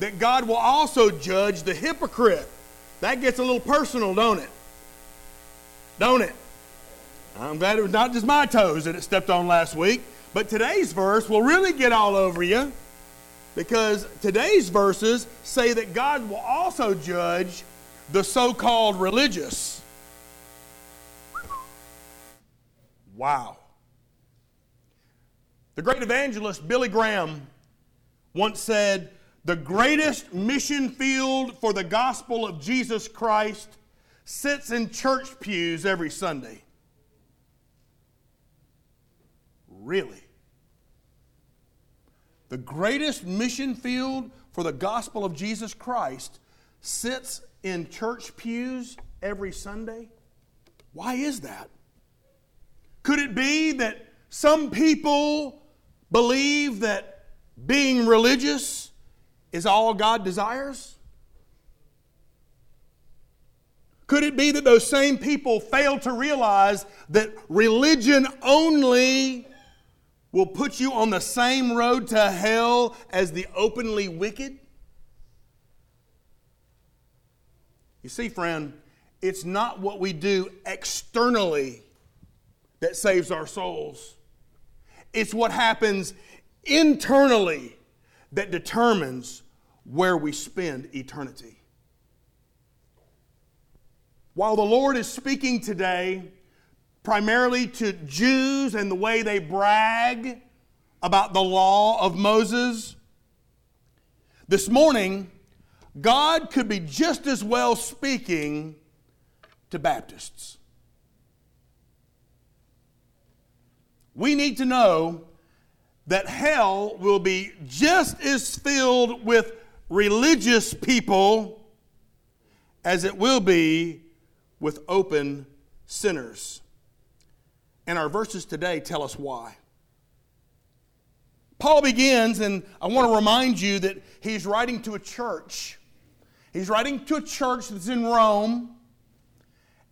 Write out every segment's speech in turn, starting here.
that God will also judge the hypocrite. That gets a little personal, don't it? Don't it? I'm glad it was not just my toes that it stepped on last week, but today's verse will really get all over you because today's verses say that God will also judge the so called religious. Wow. The great evangelist Billy Graham once said, The greatest mission field for the gospel of Jesus Christ sits in church pews every Sunday. Really? The greatest mission field for the gospel of Jesus Christ sits in church pews every Sunday? Why is that? Could it be that some people believe that being religious is all God desires? Could it be that those same people fail to realize that religion only will put you on the same road to hell as the openly wicked? You see, friend, it's not what we do externally that saves our souls. It's what happens internally that determines where we spend eternity. While the Lord is speaking today primarily to Jews and the way they brag about the law of Moses, this morning, God could be just as well speaking to Baptists. we need to know that hell will be just as filled with religious people as it will be with open sinners. And our verses today tell us why. Paul begins, and I want to remind you that he's writing to a church. He's writing to a church that's in Rome.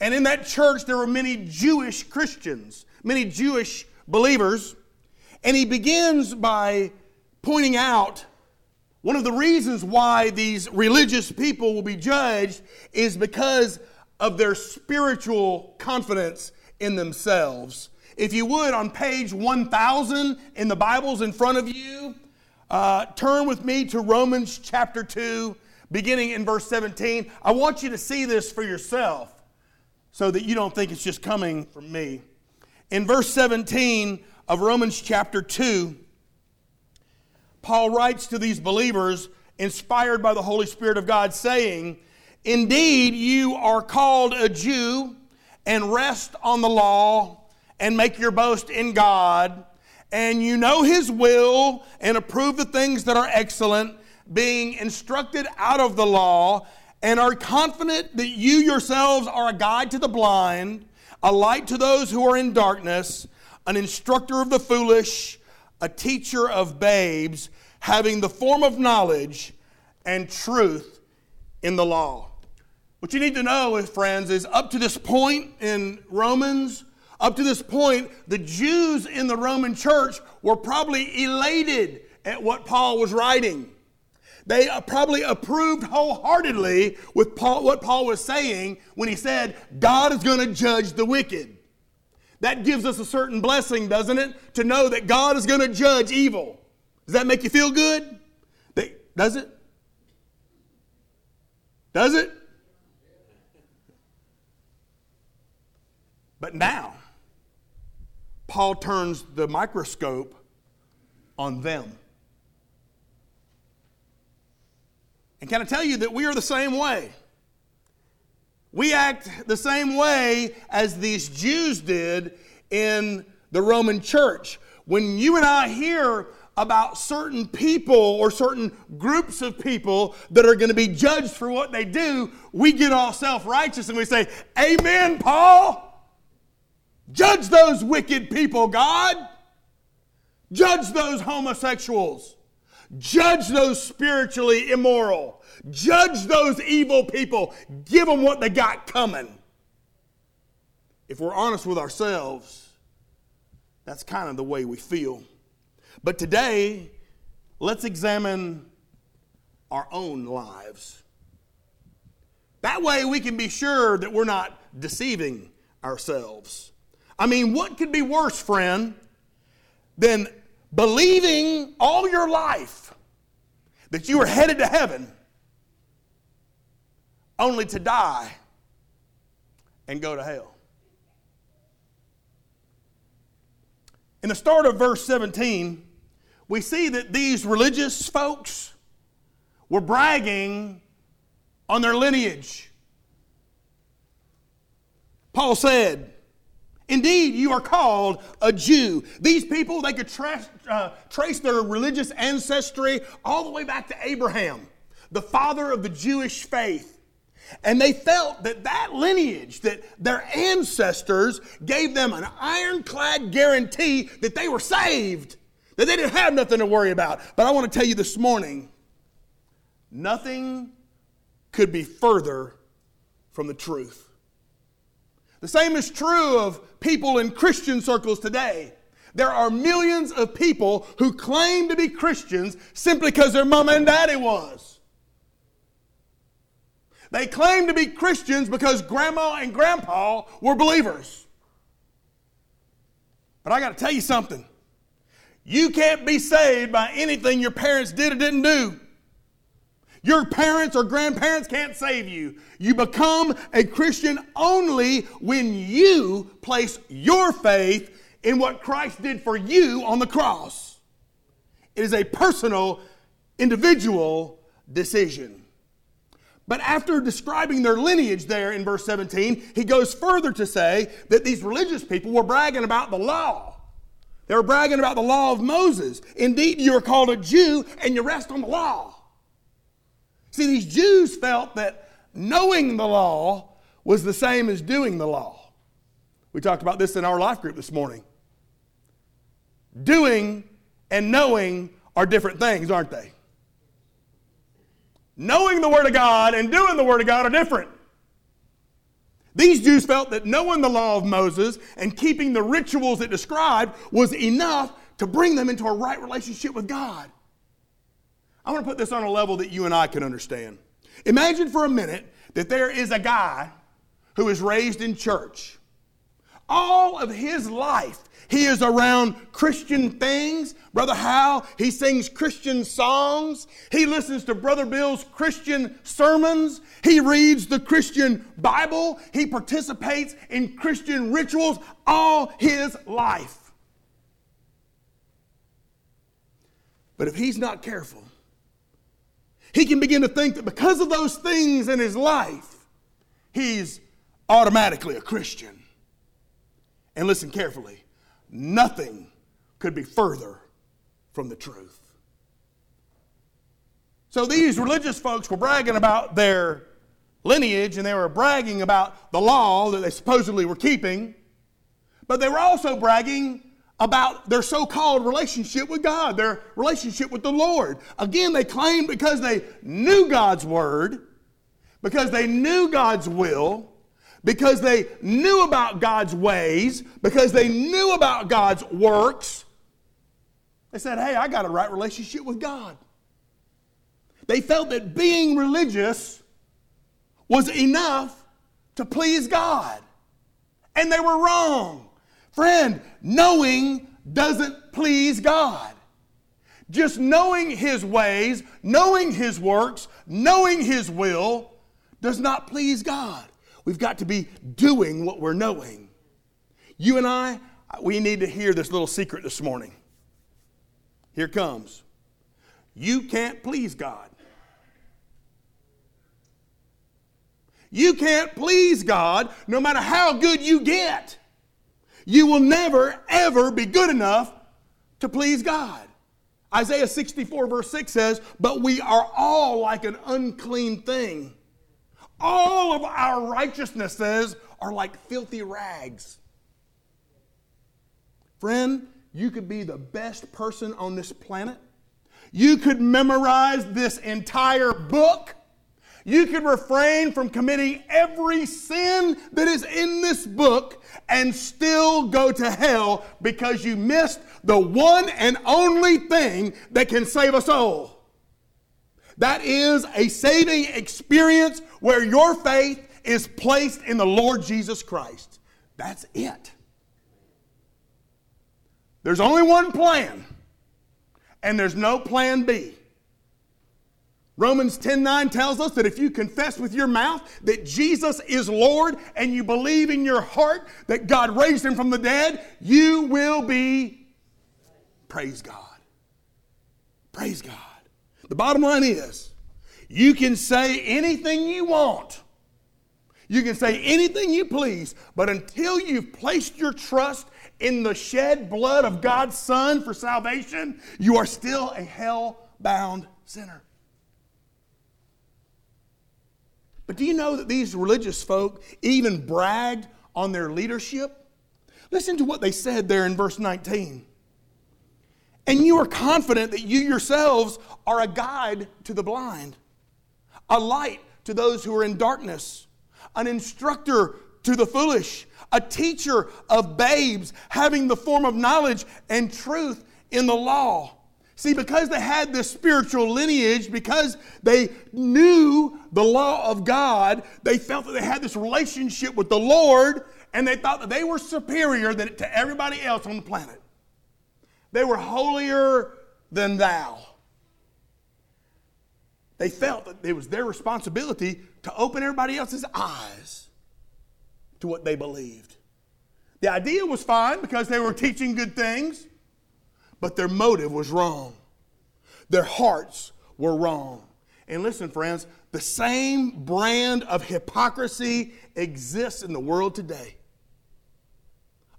And in that church, there were many Jewish Christians, many Jewish believers. And he begins by pointing out one of the reasons why these religious people will be judged is because of their spiritual confidence in themselves. If you would, on page 1000 in the Bibles in front of you, uh, turn with me to Romans chapter 2, beginning in verse 17. I want you to see this for yourself so that you don't think it's just coming from me. In verse 17 of Romans chapter 2, Paul writes to these believers, inspired by the Holy Spirit of God, saying, Indeed, you are called a Jew and rest on the law and make your boast in God, and you know His will and approve the things that are excellent, being instructed out of the law, and are confident that you yourselves are a guide to the blind a light to those who are in darkness, an instructor of the foolish, a teacher of babes, having the form of knowledge and truth in the law. What you need to know, eh, friends, is up to this point in Romans, up to this point, the Jews in the Roman church were probably elated at what Paul was writing. They uh, probably approved wholeheartedly with Paul, what Paul was saying when he said, God is going to judge the wicked. That gives us a certain blessing, doesn't it? To know that God is going to judge evil. Does that make you feel good? Does it? Does it? But now, Paul turns the microscope on them. And can I tell you that we are the same way? We act the same way as these Jews did in the Roman church. When you and I hear about certain people or certain groups of people that are going to be judged for what they do, we get all self righteous and we say, Amen, Paul. Judge those wicked people, God. Judge those homosexuals. Judge those spiritually immoral. Judge those evil people. Give them what they got coming. If we're honest with ourselves, that's kind of the way we feel. But today, let's examine our own lives. That way we can be sure that we're not deceiving ourselves. I mean, what could be worse, friend, than believing all your life that you are headed to heaven only to die and go to hell? In the start of verse 17, we see that these religious folks were bragging on their lineage. Paul said, Indeed, you are called a Jew. These people, they could tra- uh, trace their religious ancestry all the way back to Abraham, the father of the Jewish faith. And they felt that that lineage, that their ancestors gave them an ironclad guarantee that they were saved, that they didn't have nothing to worry about. But I want to tell you this morning nothing could be further from the truth. The same is true of people in Christian circles today. There are millions of people who claim to be Christians simply because their mama and daddy was. They claim to be Christians because grandma and grandpa were believers. But I got to tell you something. You can't be saved by anything your parents did or didn't do. Your parents or grandparents can't save you. You become a Christian only when you place your faith in what Christ did for you on the cross. It is a personal, individual decision. But after describing their lineage there in verse 17, he goes further to say that these religious people were bragging about the law. They were bragging about the law of Moses. Indeed, you are called a Jew and you rest on the law. See, these Jews felt that knowing the law was the same as doing the law. We talked about this in our life group this morning. Doing and knowing are different things, aren't they? Knowing the Word of God and doing the Word of God are different. These Jews felt that knowing the law of Moses and keeping the rituals it described was enough to bring them into a right relationship with God. I want to put this on a level that you and I can understand. Imagine for a minute that there is a guy who is raised in church. All of his life, he is around Christian things. Brother Hal, he sings Christian songs. He listens to Brother Bill's Christian sermons. He reads the Christian Bible. He participates in Christian rituals all his life. But if he's not careful, he can begin to think that because of those things in his life, he's automatically a Christian. And listen carefully nothing could be further from the truth. So these religious folks were bragging about their lineage and they were bragging about the law that they supposedly were keeping, but they were also bragging about their so called relationship with God, their relationship with the Lord. Again, they claimed because they knew God's word, because they knew God's will, because they knew about God's ways, because they knew about God's works. They said, Hey, I got a right relationship with God. They felt that being religious was enough to please God. And they were wrong. Friend, knowing doesn't please God. Just knowing His ways, knowing His works, knowing His will does not please God. We've got to be doing what we're knowing. You and I, we need to hear this little secret this morning. Here comes. You can't please God. You can't please God no matter how good you get. You will never, ever be good enough to please God. Isaiah 64, verse 6 says, But we are all like an unclean thing. All of our righteousnesses are like filthy rags. Friend, you could be the best person on this planet. You could memorize this entire book. You could refrain from committing every sin that is in this book and still go to hell because you missed the one and only thing that can save us all. That is a saving experience where your faith is placed in the Lord Jesus Christ. That's it. There's only one plan, and there's no plan B. Romans 10 9 tells us that if you confess with your mouth that Jesus is Lord and you believe in your heart that God raised him from the dead, you will be. Praise God. Praise God. The bottom line is you can say anything you want. You can say anything you please, but until you've placed your trust in the shed blood of God's Son for salvation, you are still a hell bound sinner. But do you know that these religious folk even bragged on their leadership? Listen to what they said there in verse 19. And you are confident that you yourselves are a guide to the blind, a light to those who are in darkness, an instructor to the foolish, a teacher of babes, having the form of knowledge and truth in the law. See, because they had this spiritual lineage, because they knew the law of God, they felt that they had this relationship with the Lord, and they thought that they were superior to everybody else on the planet. They were holier than thou. They felt that it was their responsibility to open everybody else's eyes to what they believed. The idea was fine because they were teaching good things but their motive was wrong. Their hearts were wrong. And listen, friends, the same brand of hypocrisy exists in the world today.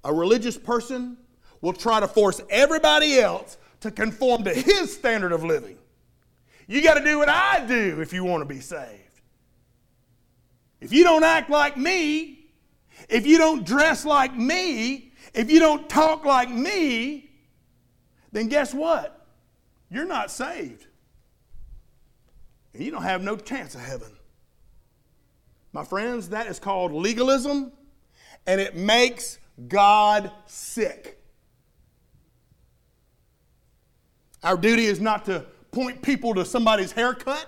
A religious person will try to force everybody else to conform to his standard of living. You got to do what I do if you want to be saved. If you don't act like me, if you don't dress like me, if you don't talk like me, then guess what? You're not saved. And you don't have no chance of heaven. My friends, that is called legalism, and it makes God sick. Our duty is not to point people to somebody's haircut,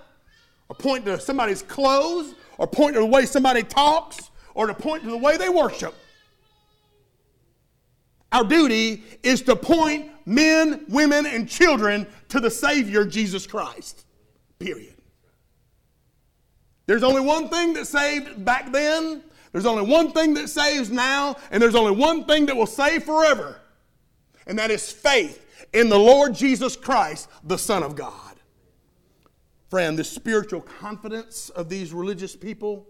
or point to somebody's clothes, or point to the way somebody talks, or to point to the way they worship. Our duty is to point men, women, and children to the Savior, Jesus Christ. Period. There's only one thing that saved back then, there's only one thing that saves now, and there's only one thing that will save forever, and that is faith in the Lord Jesus Christ, the Son of God. Friend, the spiritual confidence of these religious people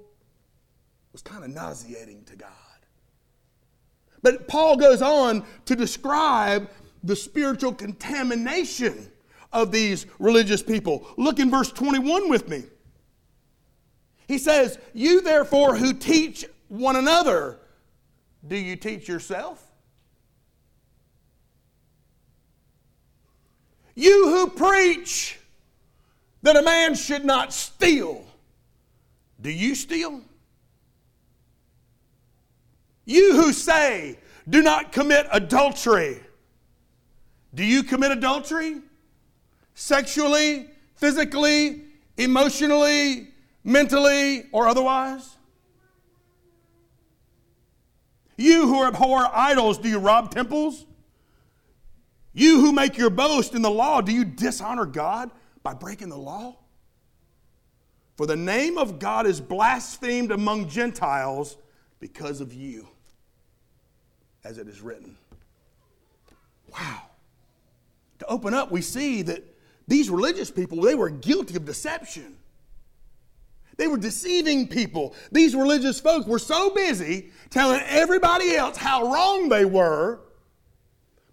was kind of nauseating to God. But Paul goes on to describe the spiritual contamination of these religious people. Look in verse 21 with me. He says, You therefore who teach one another, do you teach yourself? You who preach that a man should not steal, do you steal? You who say, do not commit adultery, do you commit adultery? Sexually, physically, emotionally, mentally, or otherwise? You who abhor idols, do you rob temples? You who make your boast in the law, do you dishonor God by breaking the law? For the name of God is blasphemed among Gentiles because of you as it is written. Wow. To open up, we see that these religious people, they were guilty of deception. They were deceiving people. These religious folk were so busy telling everybody else how wrong they were,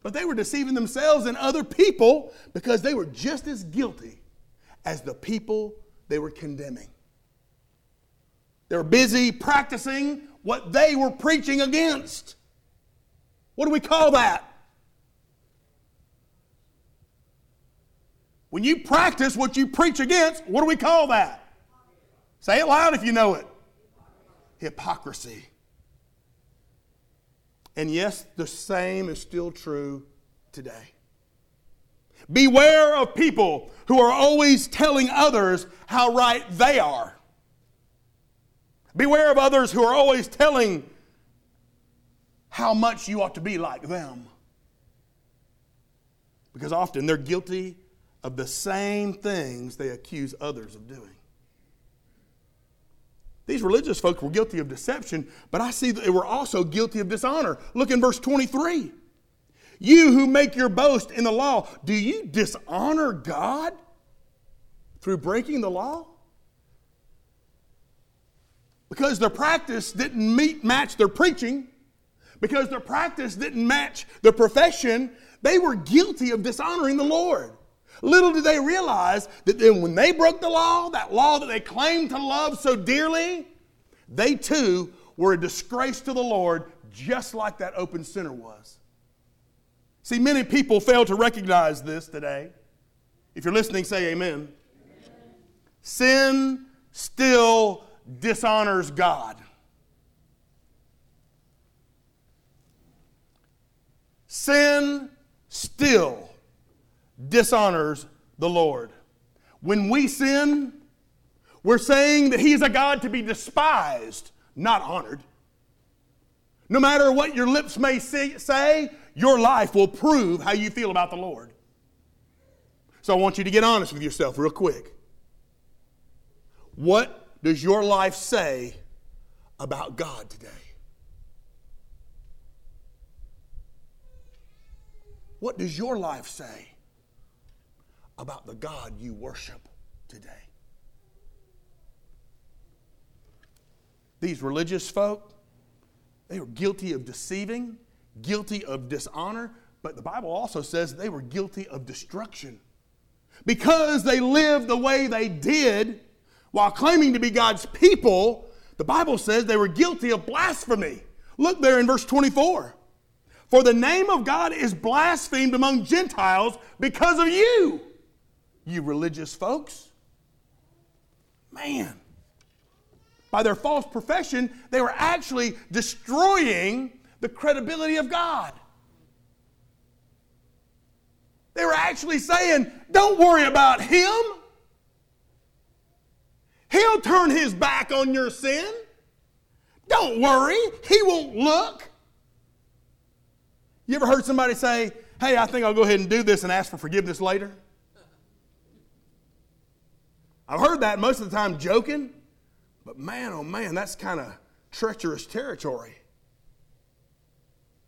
but they were deceiving themselves and other people because they were just as guilty as the people they were condemning. They were busy practicing what they were preaching against. What do we call that? When you practice what you preach against, what do we call that? Say it loud if you know it. Hypocrisy. And yes, the same is still true today. Beware of people who are always telling others how right they are. Beware of others who are always telling how much you ought to be like them. Because often they're guilty of the same things they accuse others of doing. These religious folks were guilty of deception, but I see that they were also guilty of dishonor. Look in verse 23. You who make your boast in the law, do you dishonor God through breaking the law? Because their practice didn't meet, match their preaching, because their practice didn't match their profession, they were guilty of dishonoring the Lord. Little did they realize that then when they broke the law, that law that they claimed to love so dearly, they too were a disgrace to the Lord, just like that open sinner was. See, many people fail to recognize this today. If you're listening, say amen. amen. Sin still dishonors God. Sin still dishonors the Lord. When we sin, we're saying that He is a God to be despised, not honored. No matter what your lips may say, your life will prove how you feel about the Lord. So I want you to get honest with yourself real quick. What does your life say about God today? What does your life say about the God you worship today? These religious folk, they were guilty of deceiving, guilty of dishonor, but the Bible also says they were guilty of destruction. Because they lived the way they did while claiming to be God's people, the Bible says they were guilty of blasphemy. Look there in verse 24. For the name of God is blasphemed among Gentiles because of you, you religious folks. Man. By their false profession, they were actually destroying the credibility of God. They were actually saying, Don't worry about him. He'll turn his back on your sin. Don't worry, he won't look. You ever heard somebody say, Hey, I think I'll go ahead and do this and ask for forgiveness later? I've heard that most of the time joking, but man, oh man, that's kind of treacherous territory.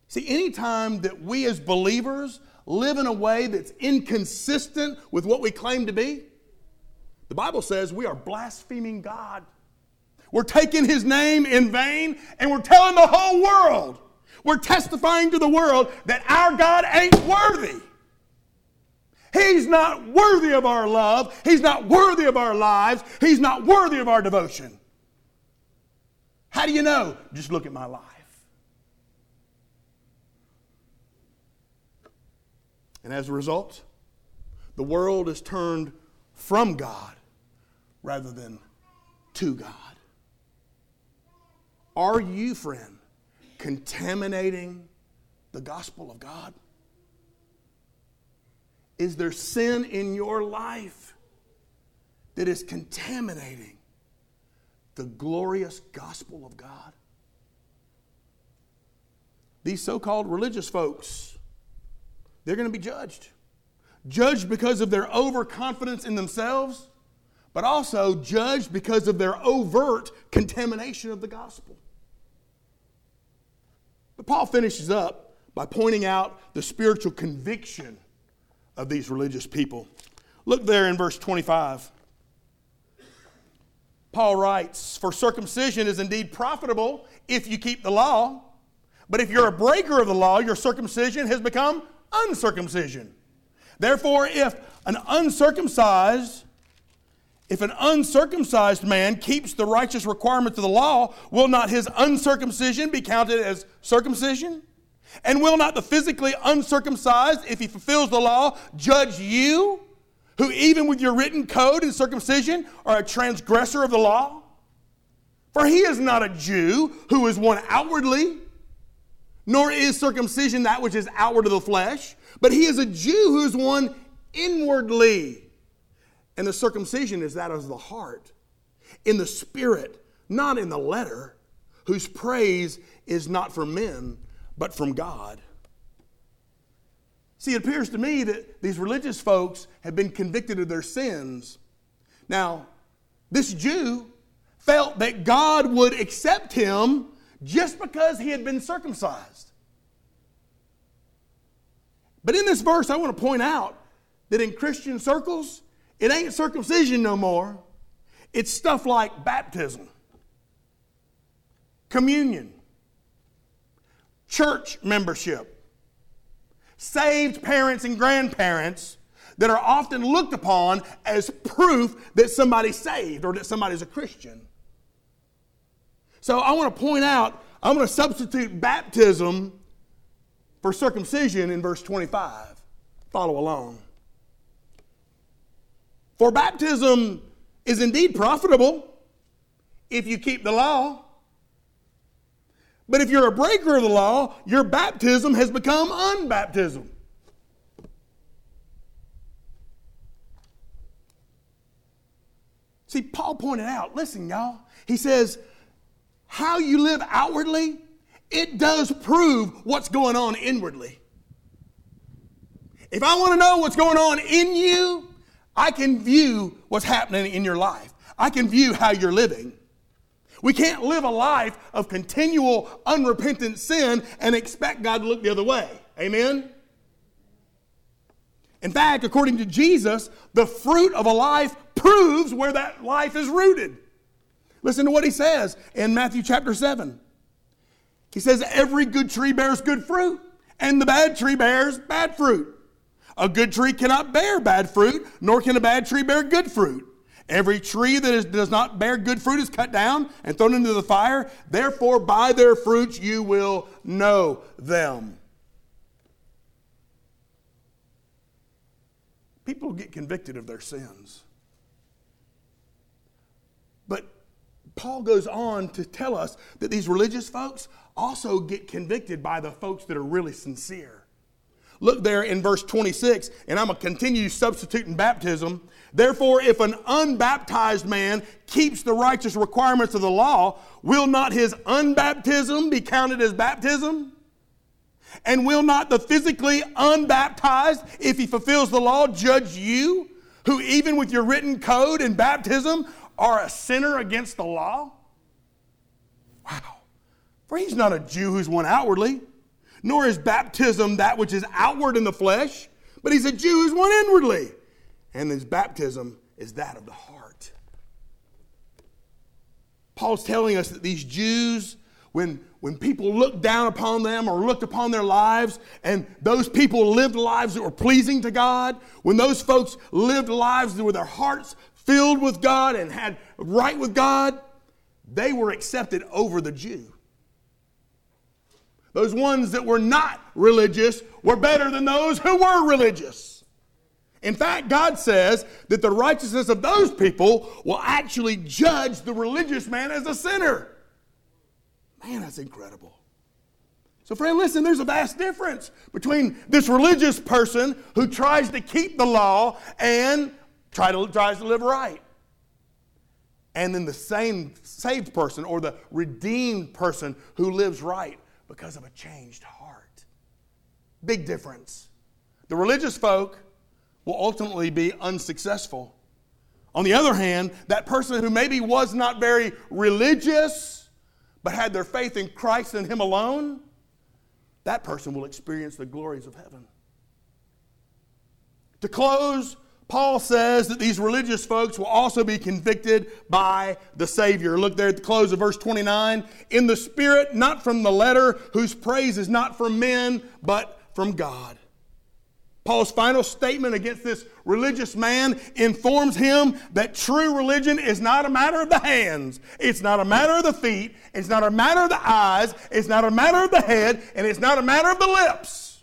See, anytime that we as believers live in a way that's inconsistent with what we claim to be, the Bible says we are blaspheming God. We're taking His name in vain and we're telling the whole world we're testifying to the world that our God ain't worthy. He's not worthy of our love. He's not worthy of our lives. He's not worthy of our devotion. How do you know? Just look at my life. And as a result, the world is turned from God rather than to God. Are you, friend, contaminating the gospel of God? Is there sin in your life that is contaminating the glorious gospel of God? These so called religious folks, they're going to be judged. Judged because of their overconfidence in themselves, but also judged because of their overt contamination of the gospel. But Paul finishes up by pointing out the spiritual conviction of these religious people. Look there in verse 25. Paul writes, For circumcision is indeed profitable if you keep the law, but if you're a breaker of the law, your circumcision has become uncircumcision. Therefore, if an uncircumcised if an uncircumcised man keeps the righteous requirements of the law, will not his uncircumcision be counted as circumcision? And will not the physically uncircumcised, if he fulfills the law, judge you, who even with your written code and circumcision are a transgressor of the law? For he is not a Jew who is one outwardly, nor is circumcision that which is outward of the flesh, but he is a Jew who is one inwardly. And the circumcision is that of the heart, in the spirit, not in the letter, whose praise is not for men, but from God. See, it appears to me that these religious folks have been convicted of their sins. Now, this Jew felt that God would accept him just because he had been circumcised. But in this verse, I want to point out that in Christian circles, it ain't circumcision no more. It's stuff like baptism, communion, church membership, saved parents and grandparents that are often looked upon as proof that somebody's saved or that somebody's a Christian. So I want to point out, I'm going to substitute baptism for circumcision in verse 25. Follow along. For baptism is indeed profitable if you keep the law. But if you're a breaker of the law, your baptism has become unbaptism. See, Paul pointed out, listen, y'all, he says, how you live outwardly, it does prove what's going on inwardly. If I want to know what's going on in you, I can view what's happening in your life. I can view how you're living. We can't live a life of continual unrepentant sin and expect God to look the other way. Amen? In fact, according to Jesus, the fruit of a life proves where that life is rooted. Listen to what he says in Matthew chapter 7. He says, Every good tree bears good fruit, and the bad tree bears bad fruit. A good tree cannot bear bad fruit, nor can a bad tree bear good fruit. Every tree that is, does not bear good fruit is cut down and thrown into the fire. Therefore, by their fruits you will know them. People get convicted of their sins. But Paul goes on to tell us that these religious folks also get convicted by the folks that are really sincere. Look there in verse 26, and I'm going to continue substituting baptism. Therefore, if an unbaptized man keeps the righteous requirements of the law, will not his unbaptism be counted as baptism? And will not the physically unbaptized, if he fulfills the law, judge you, who even with your written code and baptism are a sinner against the law? Wow. For he's not a Jew who's one outwardly, nor is baptism that which is outward in the flesh, but he's a Jew who's one inwardly. And his baptism is that of the heart. Paul's telling us that these Jews, when, when people looked down upon them or looked upon their lives, and those people lived lives that were pleasing to God, when those folks lived lives with their hearts filled with God and had right with God, they were accepted over the Jew. Those ones that were not religious were better than those who were religious. In fact, God says that the righteousness of those people will actually judge the religious man as a sinner. Man, that's incredible. So, friend, listen, there's a vast difference between this religious person who tries to keep the law and try to, tries to live right. And then the same saved person or the redeemed person who lives right because of a changed heart. Big difference. The religious folk will ultimately be unsuccessful. On the other hand, that person who maybe was not very religious but had their faith in Christ and Him alone, that person will experience the glories of heaven. To close, Paul says that these religious folks will also be convicted by the Savior. Look there at the close of verse 29. In the Spirit, not from the letter, whose praise is not from men, but from God. Paul's final statement against this religious man informs him that true religion is not a matter of the hands, it's not a matter of the feet, it's not a matter of the eyes, it's not a matter of the head, and it's not a matter of the lips.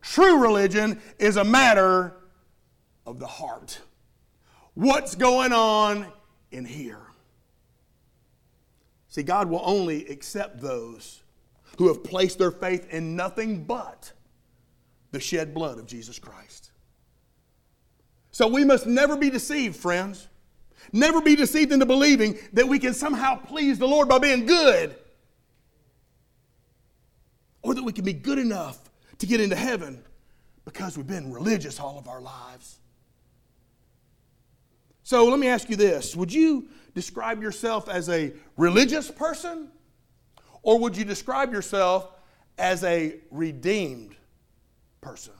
True religion is a matter of the heart. What's going on in here? See, God will only accept those who have placed their faith in nothing but the shed blood of Jesus Christ. So we must never be deceived, friends. Never be deceived into believing that we can somehow please the Lord by being good. Or that we can be good enough to get into heaven because we've been religious all of our lives. So let me ask you this Would you describe yourself as a religious person? Or would you describe yourself as a redeemed person?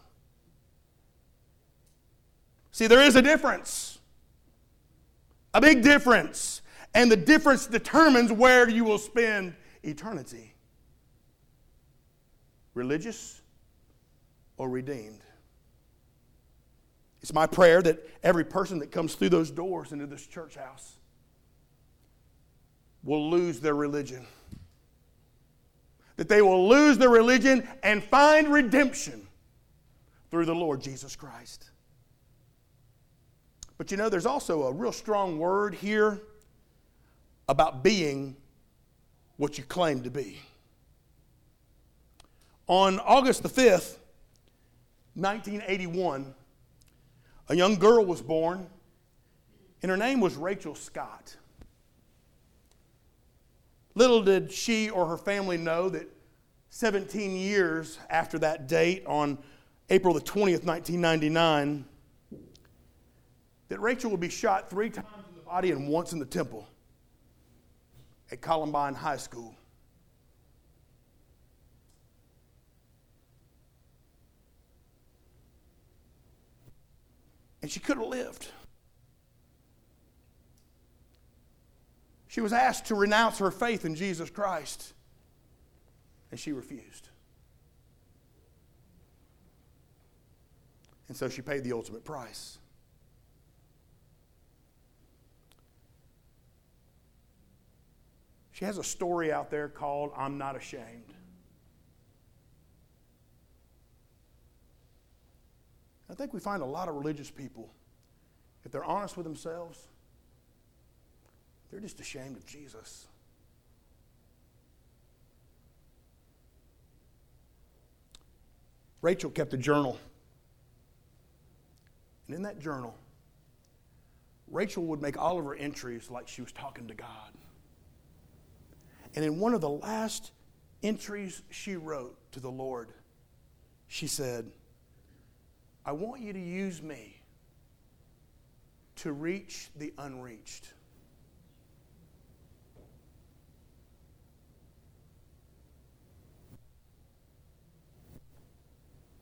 See, there is a difference, a big difference. And the difference determines where you will spend eternity religious or redeemed. It's my prayer that every person that comes through those doors into this church house will lose their religion. That they will lose their religion and find redemption through the Lord Jesus Christ. But you know, there's also a real strong word here about being what you claim to be. On August the 5th, 1981, a young girl was born, and her name was Rachel Scott. Little did she or her family know that 17 years after that date, on April the 20th, 1999, that Rachel would be shot three times in the body and once in the temple at Columbine High School. And she could have lived. She was asked to renounce her faith in Jesus Christ, and she refused. And so she paid the ultimate price. She has a story out there called I'm Not Ashamed. I think we find a lot of religious people, if they're honest with themselves, they're just ashamed of Jesus. Rachel kept a journal. And in that journal, Rachel would make all of her entries like she was talking to God. And in one of the last entries she wrote to the Lord, she said, I want you to use me to reach the unreached.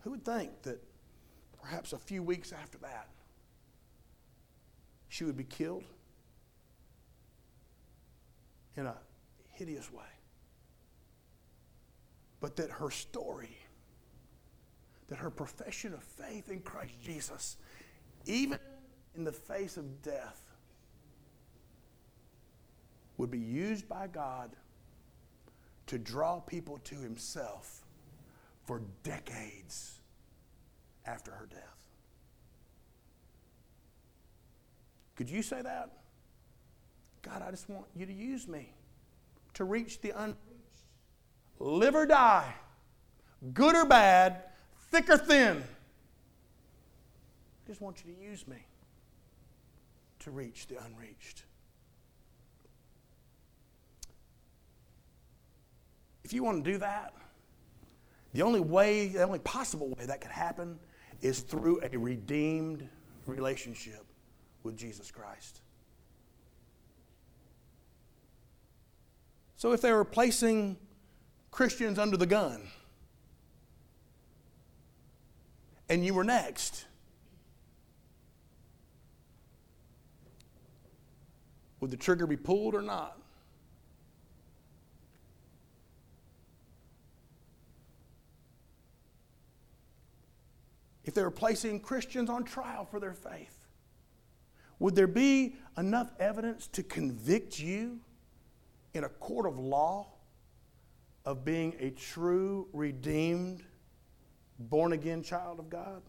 Who would think that perhaps a few weeks after that, she would be killed in a hideous way? But that her story, that her profession of faith in Christ Jesus, even in the face of death, would be used by God to draw people to Himself for decades after her death. Could you say that? God, I just want you to use me to reach the unreached. Live or die, good or bad, thick or thin. I just want you to use me to reach the unreached. If you want to do that, the only way, the only possible way that could happen is through a redeemed relationship with Jesus Christ. So if they were placing Christians under the gun, and you were next, would the trigger be pulled or not? if they were placing Christians on trial for their faith? Would there be enough evidence to convict you in a court of law of being a true, redeemed, born again child of God?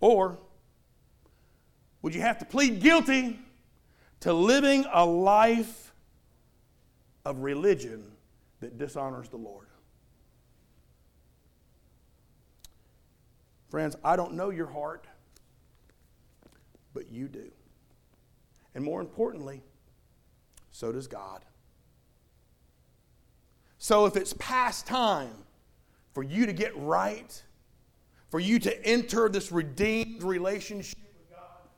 Or would you have to plead guilty to living a life of religion that dishonors the Lord? Friends, I don't know your heart, but you do. And more importantly, so does God. So if it's past time for you to get right, for you to enter this redeemed relationship with God,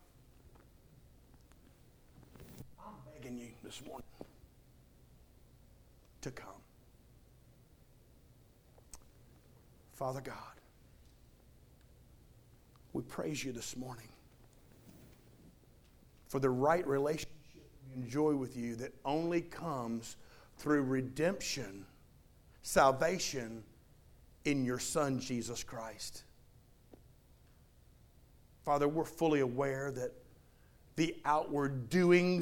I'm begging you this morning to come. Father God, we praise you this morning for the right relationship we enjoy with you that only comes through redemption, salvation in your Son, Jesus Christ. Father, we're fully aware that the outward doings